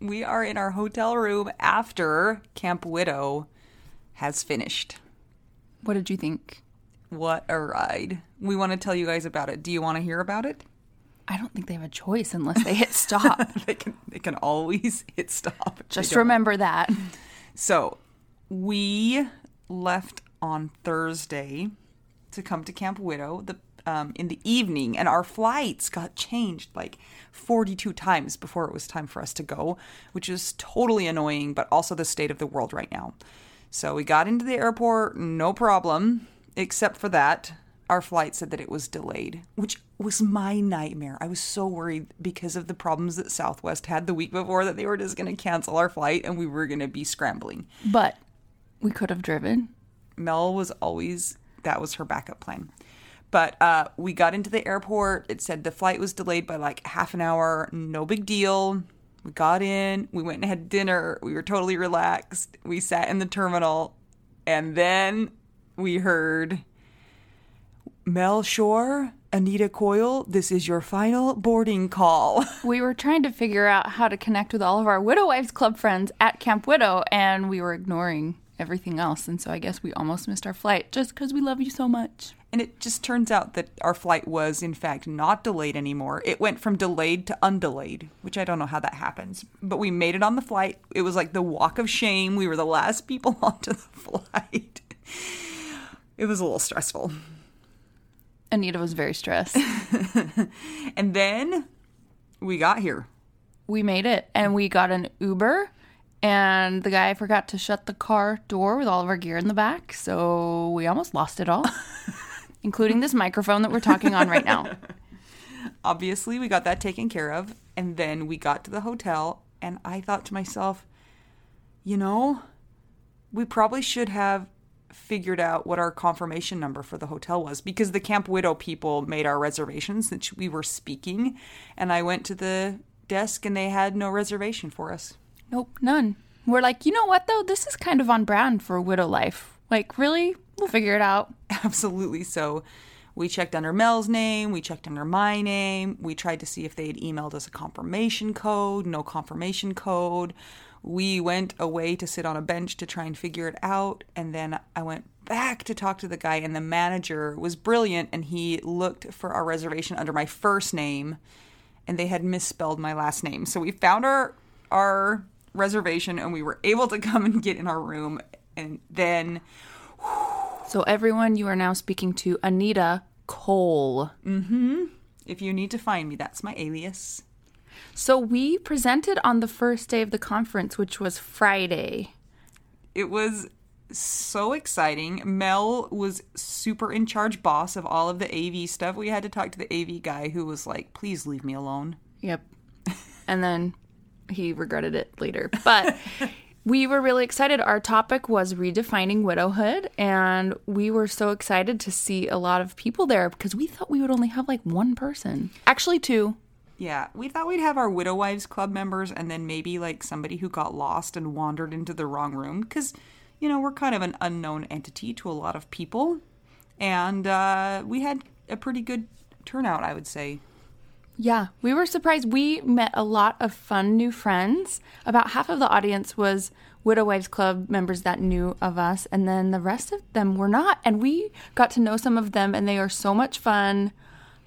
We are in our hotel room after Camp Widow has finished. What did you think? What a ride. We want to tell you guys about it. Do you want to hear about it? I don't think they have a choice unless they hit stop. they can they can always hit stop. Just remember that. So, we left on Thursday to come to Camp Widow the um, in the evening, and our flights got changed like 42 times before it was time for us to go, which is totally annoying, but also the state of the world right now. So we got into the airport, no problem, except for that. Our flight said that it was delayed, which was my nightmare. I was so worried because of the problems that Southwest had the week before that they were just going to cancel our flight and we were going to be scrambling. But we could have driven. Mel was always that was her backup plan. But uh, we got into the airport. It said the flight was delayed by like half an hour. No big deal. We got in. We went and had dinner. We were totally relaxed. We sat in the terminal, and then we heard Mel Shore, Anita Coyle. This is your final boarding call. We were trying to figure out how to connect with all of our Widow Wives Club friends at Camp Widow, and we were ignoring everything else. And so I guess we almost missed our flight just because we love you so much. And it just turns out that our flight was, in fact, not delayed anymore. It went from delayed to undelayed, which I don't know how that happens. But we made it on the flight. It was like the walk of shame. We were the last people onto the flight. It was a little stressful. Anita was very stressed. And then we got here. we made it and we got an Uber and the guy forgot to shut the car door with all of our gear in the back, so we almost lost it all. including this microphone that we're talking on right now. Obviously, we got that taken care of. And then we got to the hotel, and I thought to myself, you know, we probably should have figured out what our confirmation number for the hotel was because the Camp Widow people made our reservations since we were speaking. And I went to the desk, and they had no reservation for us. Nope, none. We're like, you know what though? This is kind of on brand for widow life. Like, really? We'll figure it out. Absolutely. So we checked under Mel's name, we checked under my name, we tried to see if they had emailed us a confirmation code, no confirmation code. we went away to sit on a bench to try and figure it out. And then I went back to talk to the guy, and the manager was brilliant. And he looked for our reservation under my first name, and they had misspelled my last name. So we found our our reservation, and we were able to come and get in our room. And then So, everyone, you are now speaking to Anita Cole. Mm-hmm. if you need to find me, that's my alias. So, we presented on the first day of the conference, which was Friday. It was so exciting. Mel was super in charge boss of all of the AV stuff. We had to talk to the AV guy who was like, please leave me alone. Yep. and then he regretted it later. But we were really excited. Our topic was redefining widowhood, and we were so excited to see a lot of people there because we thought we would only have like one person. Actually, two. Yeah, we thought we'd have our Widow Wives Club members and then maybe like somebody who got lost and wandered into the wrong room because, you know, we're kind of an unknown entity to a lot of people. And uh, we had a pretty good turnout, I would say. Yeah, we were surprised. We met a lot of fun new friends. About half of the audience was Widow Wives Club members that knew of us, and then the rest of them were not. And we got to know some of them, and they are so much fun.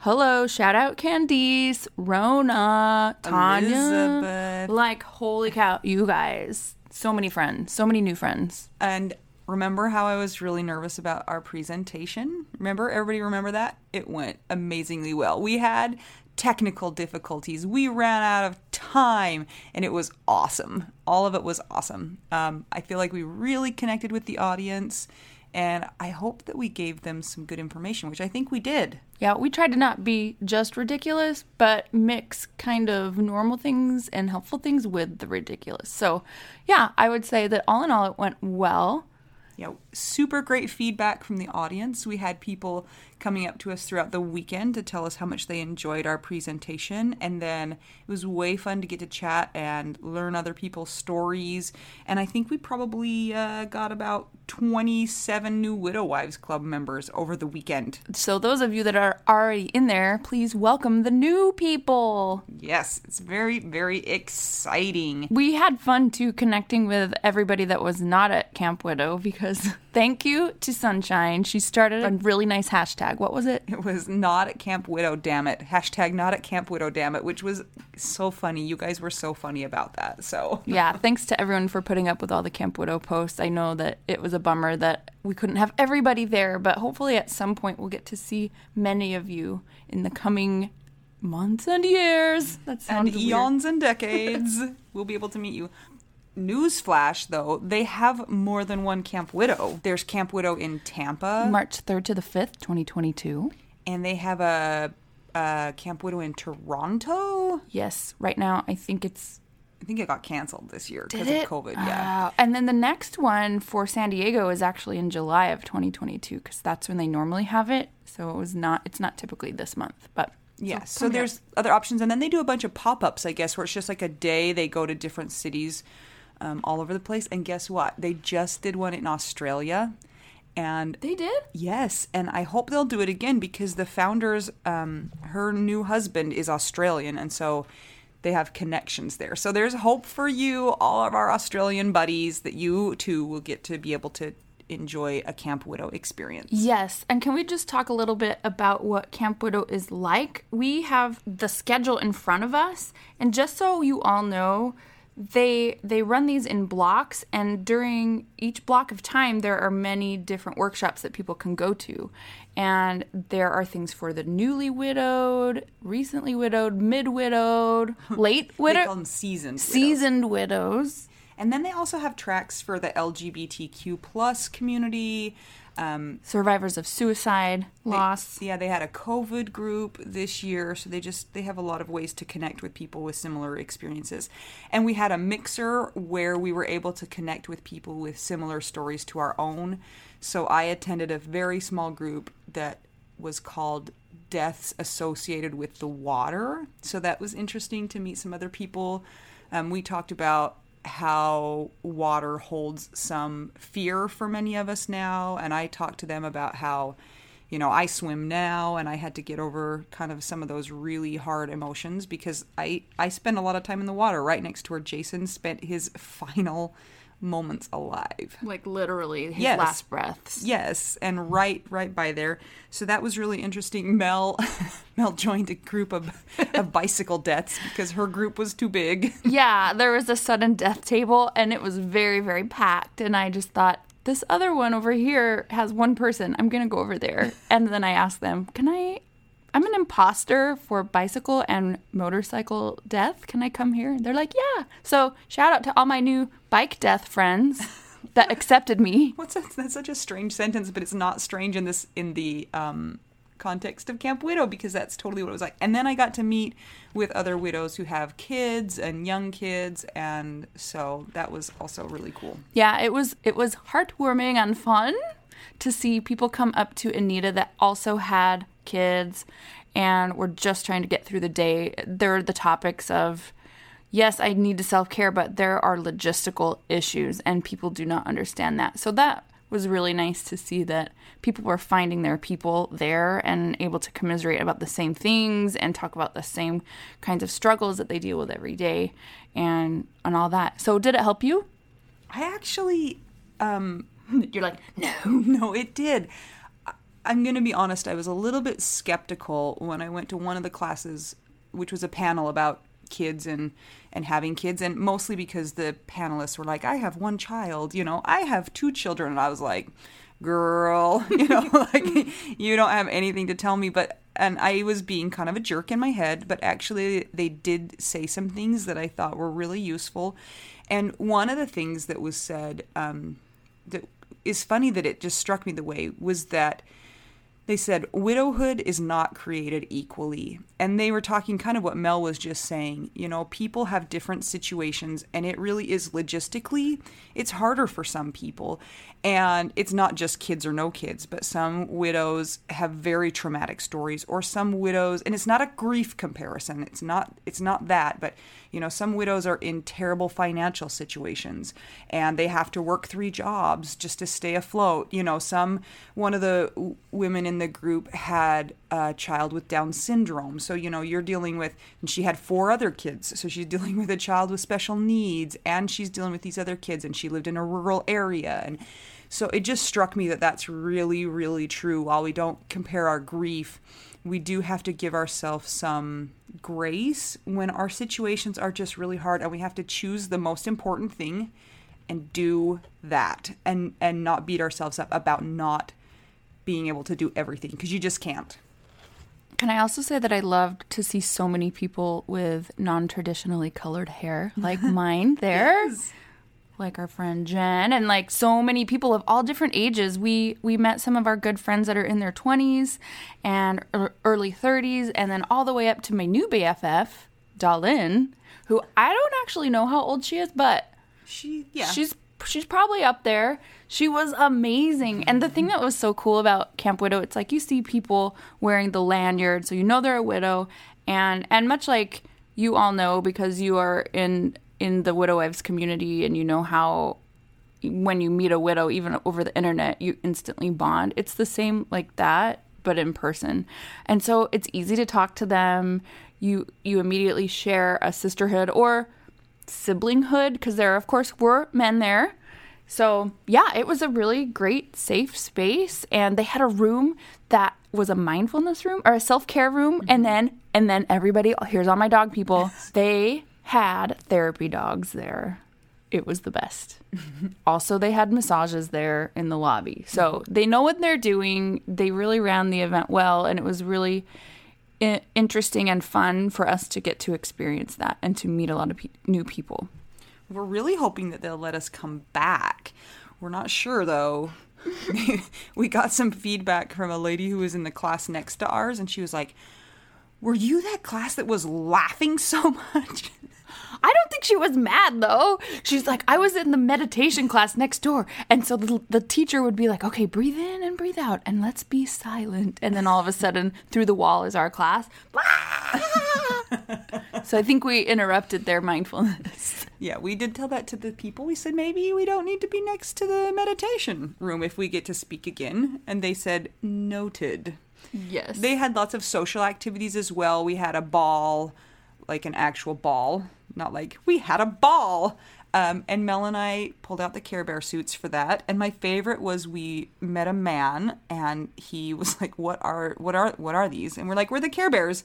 Hello, shout out Candice, Rona, Tanya. Elizabeth. Like, holy cow, you guys. So many friends, so many new friends. And remember how I was really nervous about our presentation? Remember? Everybody remember that? It went amazingly well. We had technical difficulties. We ran out of time and it was awesome. All of it was awesome. Um, I feel like we really connected with the audience and I hope that we gave them some good information, which I think we did. Yeah, we tried to not be just ridiculous, but mix kind of normal things and helpful things with the ridiculous. So, yeah, I would say that all in all, it went well. Yeah, super great feedback from the audience. We had people coming up to us throughout the weekend to tell us how much they enjoyed our presentation. And then it was way fun to get to chat and learn other people's stories. And I think we probably uh, got about 27 new Widow Wives Club members over the weekend. So, those of you that are already in there, please welcome the new people. Yes, it's very, very exciting. We had fun too connecting with everybody that was not at Camp Widow because thank you to Sunshine. She started a really nice hashtag. What was it? It was not at Camp Widow, damn it. Hashtag not at Camp Widow, damn it, which was so funny. You guys were so funny about that. So, yeah, thanks to everyone for putting up with all the Camp Widow posts. I know that it was a bummer that we couldn't have everybody there, but hopefully at some point we'll get to see many of you in the coming months and years. That and sounds weird. and decades, we'll be able to meet you. Newsflash, though, they have more than one Camp Widow. There's Camp Widow in Tampa, March 3rd to the 5th, 2022. and they have a, a Camp Widow in Toronto. Yes, right now I think it's I think it got canceled this year because of? COVID. Yeah. Wow. And then the next one for San Diego is actually in July of 2022 because that's when they normally have it. So it was not. It's not typically this month, but Yeah, so, coming up. there's other options, and then they do a bunch of pop ups, I guess, where it's just like a day they go to different cities um, all over the place. And guess what? They just did one in Australia, and they did. yes, and I hope they'll do it again because the founders, um, her new husband is Australian, and so they have connections there. So there's hope for you, all of our Australian buddies, that you too will get to be able to enjoy a Camp Widow experience. Yes, and can we just talk a little bit about what Camp Widow is like? We have the schedule in front of us, and just so you all know, they they run these in blocks and during each block of time there are many different workshops that people can go to. And there are things for the newly widowed, recently widowed, mid-widowed, late They call widowed, them seasoned. widows. seasoned widows. And then they also have tracks for the LGBTQ plus community. Um, survivors of suicide, loss. yeah, they had a COVID group this year, so they just they have a lot of ways to connect with people with similar experiences. And we had a mixer where we were able to connect with people with similar stories to our own. So I attended a very small group that was called Deaths Associated with the Water. So that was interesting to meet some other people. Um, we talked about how water holds some fear for many of us now. And i talked to them about how you know, I swim now and I had to get over kind of some of those really hard emotions because I I spend a lot of time in the water right next to where Jason spent his final moments alive. Like literally his Yes. last breaths. Yes, and right right by there. So that was really interesting. Mel Mel joined a group of, of bicycle deaths because her group was too big. Yeah, there was a sudden death table and it was very, very packed. And I just thought, this other one over here has one person. I'm going to go over there. And then I asked them, can I? I'm an imposter for bicycle and motorcycle death. Can I come here? They're like, yeah. So shout out to all my new bike death friends that accepted me. What's that? That's such a strange sentence, but it's not strange in this in the um, context of Camp Widow because that's totally what it was like. And then I got to meet with other widows who have kids and young kids, and so that was also really cool. Yeah, it was it was heartwarming and fun to see people come up to Anita that also had kids and we're just trying to get through the day. There are the topics of yes, I need to self-care, but there are logistical issues and people do not understand that. So that was really nice to see that people were finding their people there and able to commiserate about the same things and talk about the same kinds of struggles that they deal with every day and and all that. So did it help you? I actually um, You're like, no. no, it did. I'm going to be honest, I was a little bit skeptical when I went to one of the classes, which was a panel about kids and and having kids and mostly because the panelists were like I have one child, you know, I have two children and I was like, girl, you know, like you don't have anything to tell me but and I was being kind of a jerk in my head, but actually they did say some things that I thought were really useful. And one of the things that was said um, that is funny that it just struck me the way was that they said widowhood is not created equally. And they were talking kind of what Mel was just saying. You know, people have different situations, and it really is logistically, it's harder for some people. And it's not just kids or no kids, but some widows have very traumatic stories, or some widows, and it's not a grief comparison. It's not, it's not that, but you know, some widows are in terrible financial situations and they have to work three jobs just to stay afloat. You know, some, one of the women in the group had a child with Down syndrome. So, you know, you're dealing with, and she had four other kids. So she's dealing with a child with special needs and she's dealing with these other kids and she lived in a rural area. And so it just struck me that that's really, really true. While we don't compare our grief, we do have to give ourselves some grace when our situations are just really hard and we have to choose the most important thing and do that and and not beat ourselves up about not being able to do everything because you just can't. Can I also say that I loved to see so many people with non traditionally colored hair like mine there? Like our friend Jen and like so many people of all different ages. We we met some of our good friends that are in their 20s and er, early 30s and then all the way up to my new BFF, Dalin, who I don't actually know how old she is, but She yeah. She's she's probably up there. She was amazing. And the thing that was so cool about Camp Widow, it's like you see people wearing the lanyard, so you know they're a widow. And and much like you all know because you are in in the widow wives community and you know how when you meet a widow even over the internet you instantly bond it's the same like that but in person and so it's easy to talk to them you you immediately share a sisterhood or siblinghood because there of course were men there. So yeah it was a really great safe space and they had a room that was a mindfulness room or a self-care room mm-hmm. and then and then everybody here's all my dog people they had therapy dogs there. It was the best. Also they had massages there in the lobby. So they know what they're doing. They really ran the event well and it was really interesting and fun for us to get to experience that and to meet a lot of pe- new people We're really hoping that they'll let us come back. We're not sure though. we got some feedback from a lady who was in the class next to ours, and she was like, Were you that class that was laughing so much? I don't think she was mad though. She's like, I was in the meditation class next door. And so the, the teacher would be like, okay, breathe in and breathe out and let's be silent. And then all of a sudden, through the wall is our class. so I think we interrupted their mindfulness. Yeah, we did tell that to the people. We said maybe we don't need to be next to the meditation room if we get to speak again. And they said, noted. Yes. They had lots of social activities as well. We had a ball, like an actual ball, not like we had a ball. Um, and Mel and I pulled out the Care Bear suits for that. And my favorite was we met a man, and he was like, "What are what are what are these?" And we're like, "We're the Care Bears."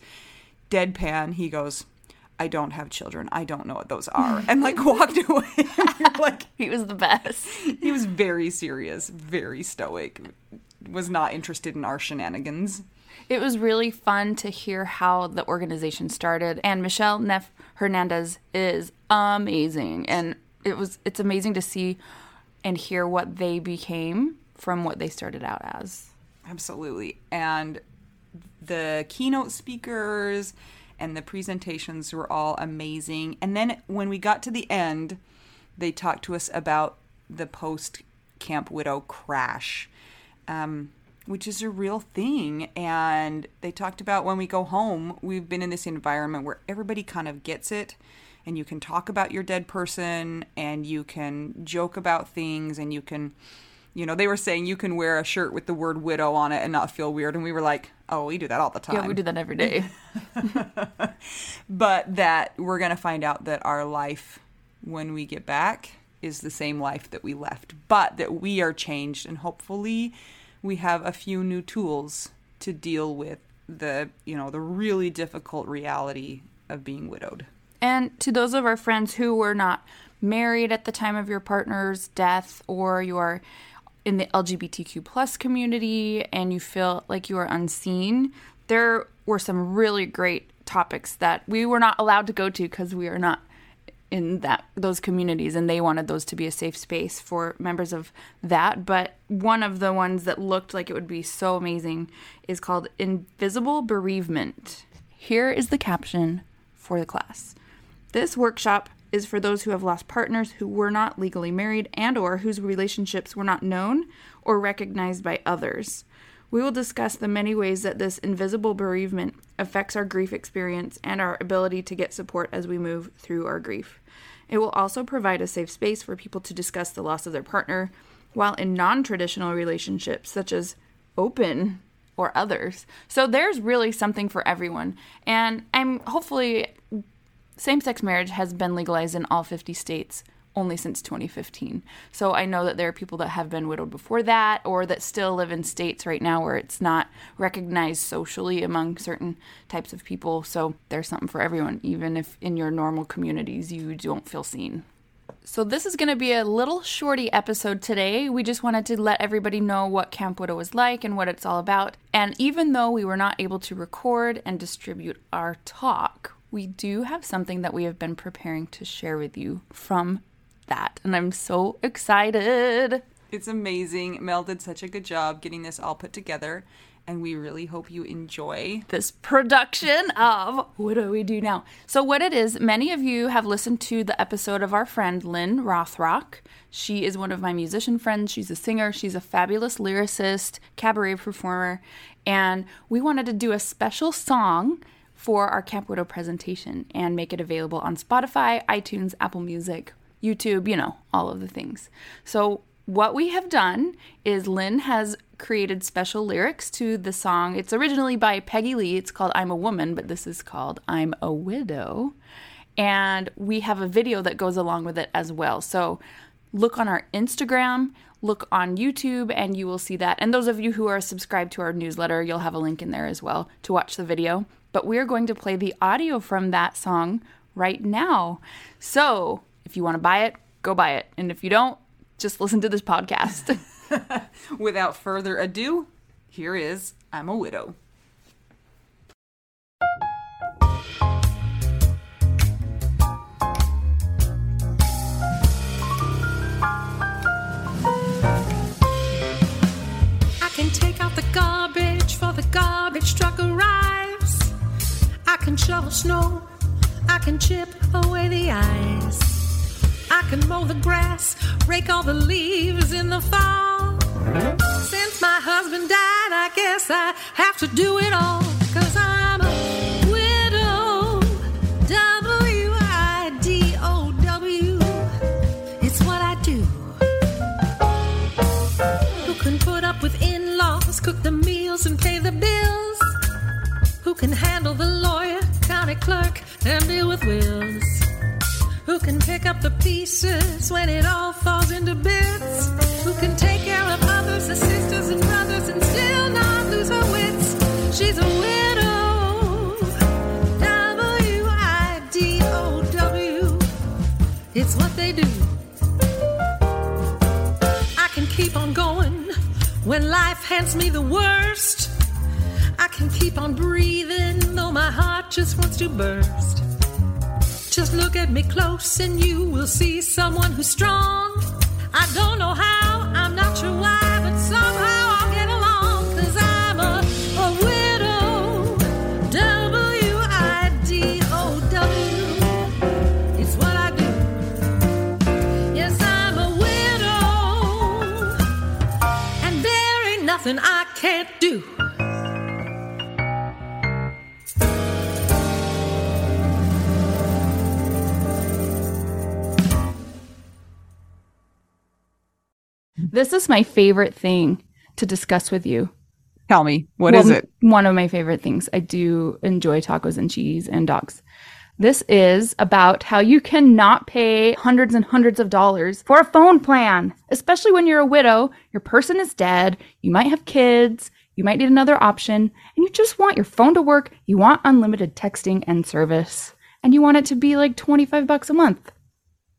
Deadpan. He goes, "I don't have children. I don't know what those are," and like walked away. like he was the best. he was very serious, very stoic. Was not interested in our shenanigans. It was really fun to hear how the organization started, and Michelle Neff Hernandez is amazing, and it was it's amazing to see and hear what they became from what they started out as. Absolutely, and the keynote speakers and the presentations were all amazing. And then when we got to the end, they talked to us about the post Camp Widow crash. Um, which is a real thing. And they talked about when we go home, we've been in this environment where everybody kind of gets it. And you can talk about your dead person and you can joke about things and you can, you know, they were saying you can wear a shirt with the word widow on it and not feel weird. And we were like, oh, we do that all the time. Yeah, we do that every day. but that we're going to find out that our life when we get back is the same life that we left, but that we are changed and hopefully we have a few new tools to deal with the, you know, the really difficult reality of being widowed. And to those of our friends who were not married at the time of your partner's death or you are in the LGBTQ plus community and you feel like you are unseen, there were some really great topics that we were not allowed to go to because we are not in that those communities and they wanted those to be a safe space for members of that. But one of the ones that looked like it would be so amazing is called invisible bereavement. Here is the caption for the class. This workshop is for those who have lost partners who were not legally married and or whose relationships were not known or recognized by others we will discuss the many ways that this invisible bereavement affects our grief experience and our ability to get support as we move through our grief. It will also provide a safe space for people to discuss the loss of their partner while in non traditional relationships, such as open or others. So there's really something for everyone. And I'm hopefully same sex marriage has been legalized in all 50 states only since 2015. So I know that there are people that have been widowed before that or that still live in states right now where it's not recognized socially among certain types of people. So there's something for everyone, even if in your normal communities you don't feel seen. So, this is going to be a little shorty episode today. We just wanted to let everybody know what Camp Widow was like and what it's all about. And even though we were not able to record and distribute our talk, we do have something that we have been preparing to share with you from that. And I'm so excited. It's amazing. Mel did such a good job getting this all put together. And we really hope you enjoy this production of What Do We Do Now? So, what it is, many of you have listened to the episode of our friend Lynn Rothrock. She is one of my musician friends. She's a singer, she's a fabulous lyricist, cabaret performer. And we wanted to do a special song for our Camp Widow presentation and make it available on Spotify, iTunes, Apple Music, YouTube, you know, all of the things. So, what we have done is Lynn has created special lyrics to the song. It's originally by Peggy Lee. It's called I'm a Woman, but this is called I'm a Widow. And we have a video that goes along with it as well. So, look on our Instagram, look on YouTube, and you will see that. And those of you who are subscribed to our newsletter, you'll have a link in there as well to watch the video. But we're going to play the audio from that song right now. So, if you want to buy it, go buy it. And if you don't, just listen to this podcast. Without further ado, here is I'm a Widow. I can take out the garbage for the garbage truck arrives. I can shovel snow. I can chip away the ice can mow the grass, rake all the leaves in the fall. Since my husband died, I guess I have to do it all. Cause I'm a widow. W I D O W. It's what I do. Who can put up with in laws, cook the meals, and pay the bills? Who can handle the lawyer, county clerk, and deal with wills? Who can pick up the pieces when it all falls into bits? Who can take care of others, her sisters and brothers, and still not lose her wits? She's a widow. W I D O W. It's what they do. I can keep on going when life hands me the worst. I can keep on breathing though my heart just wants to burst. Just look at me close and you will see someone who's strong. I don't know how, I'm not sure why, but somehow I'll get along. Cause I'm a, a widow. W I D O W. It's what I do. Yes, I'm a widow. And there ain't nothing I This is my favorite thing to discuss with you. Tell me, what Well, is it? One of my favorite things. I do enjoy tacos and cheese and dogs. This is about how you cannot pay hundreds and hundreds of dollars for a phone plan, especially when you're a widow, your person is dead, you might have kids, you might need another option, and you just want your phone to work, you want unlimited texting and service, and you want it to be like 25 bucks a month.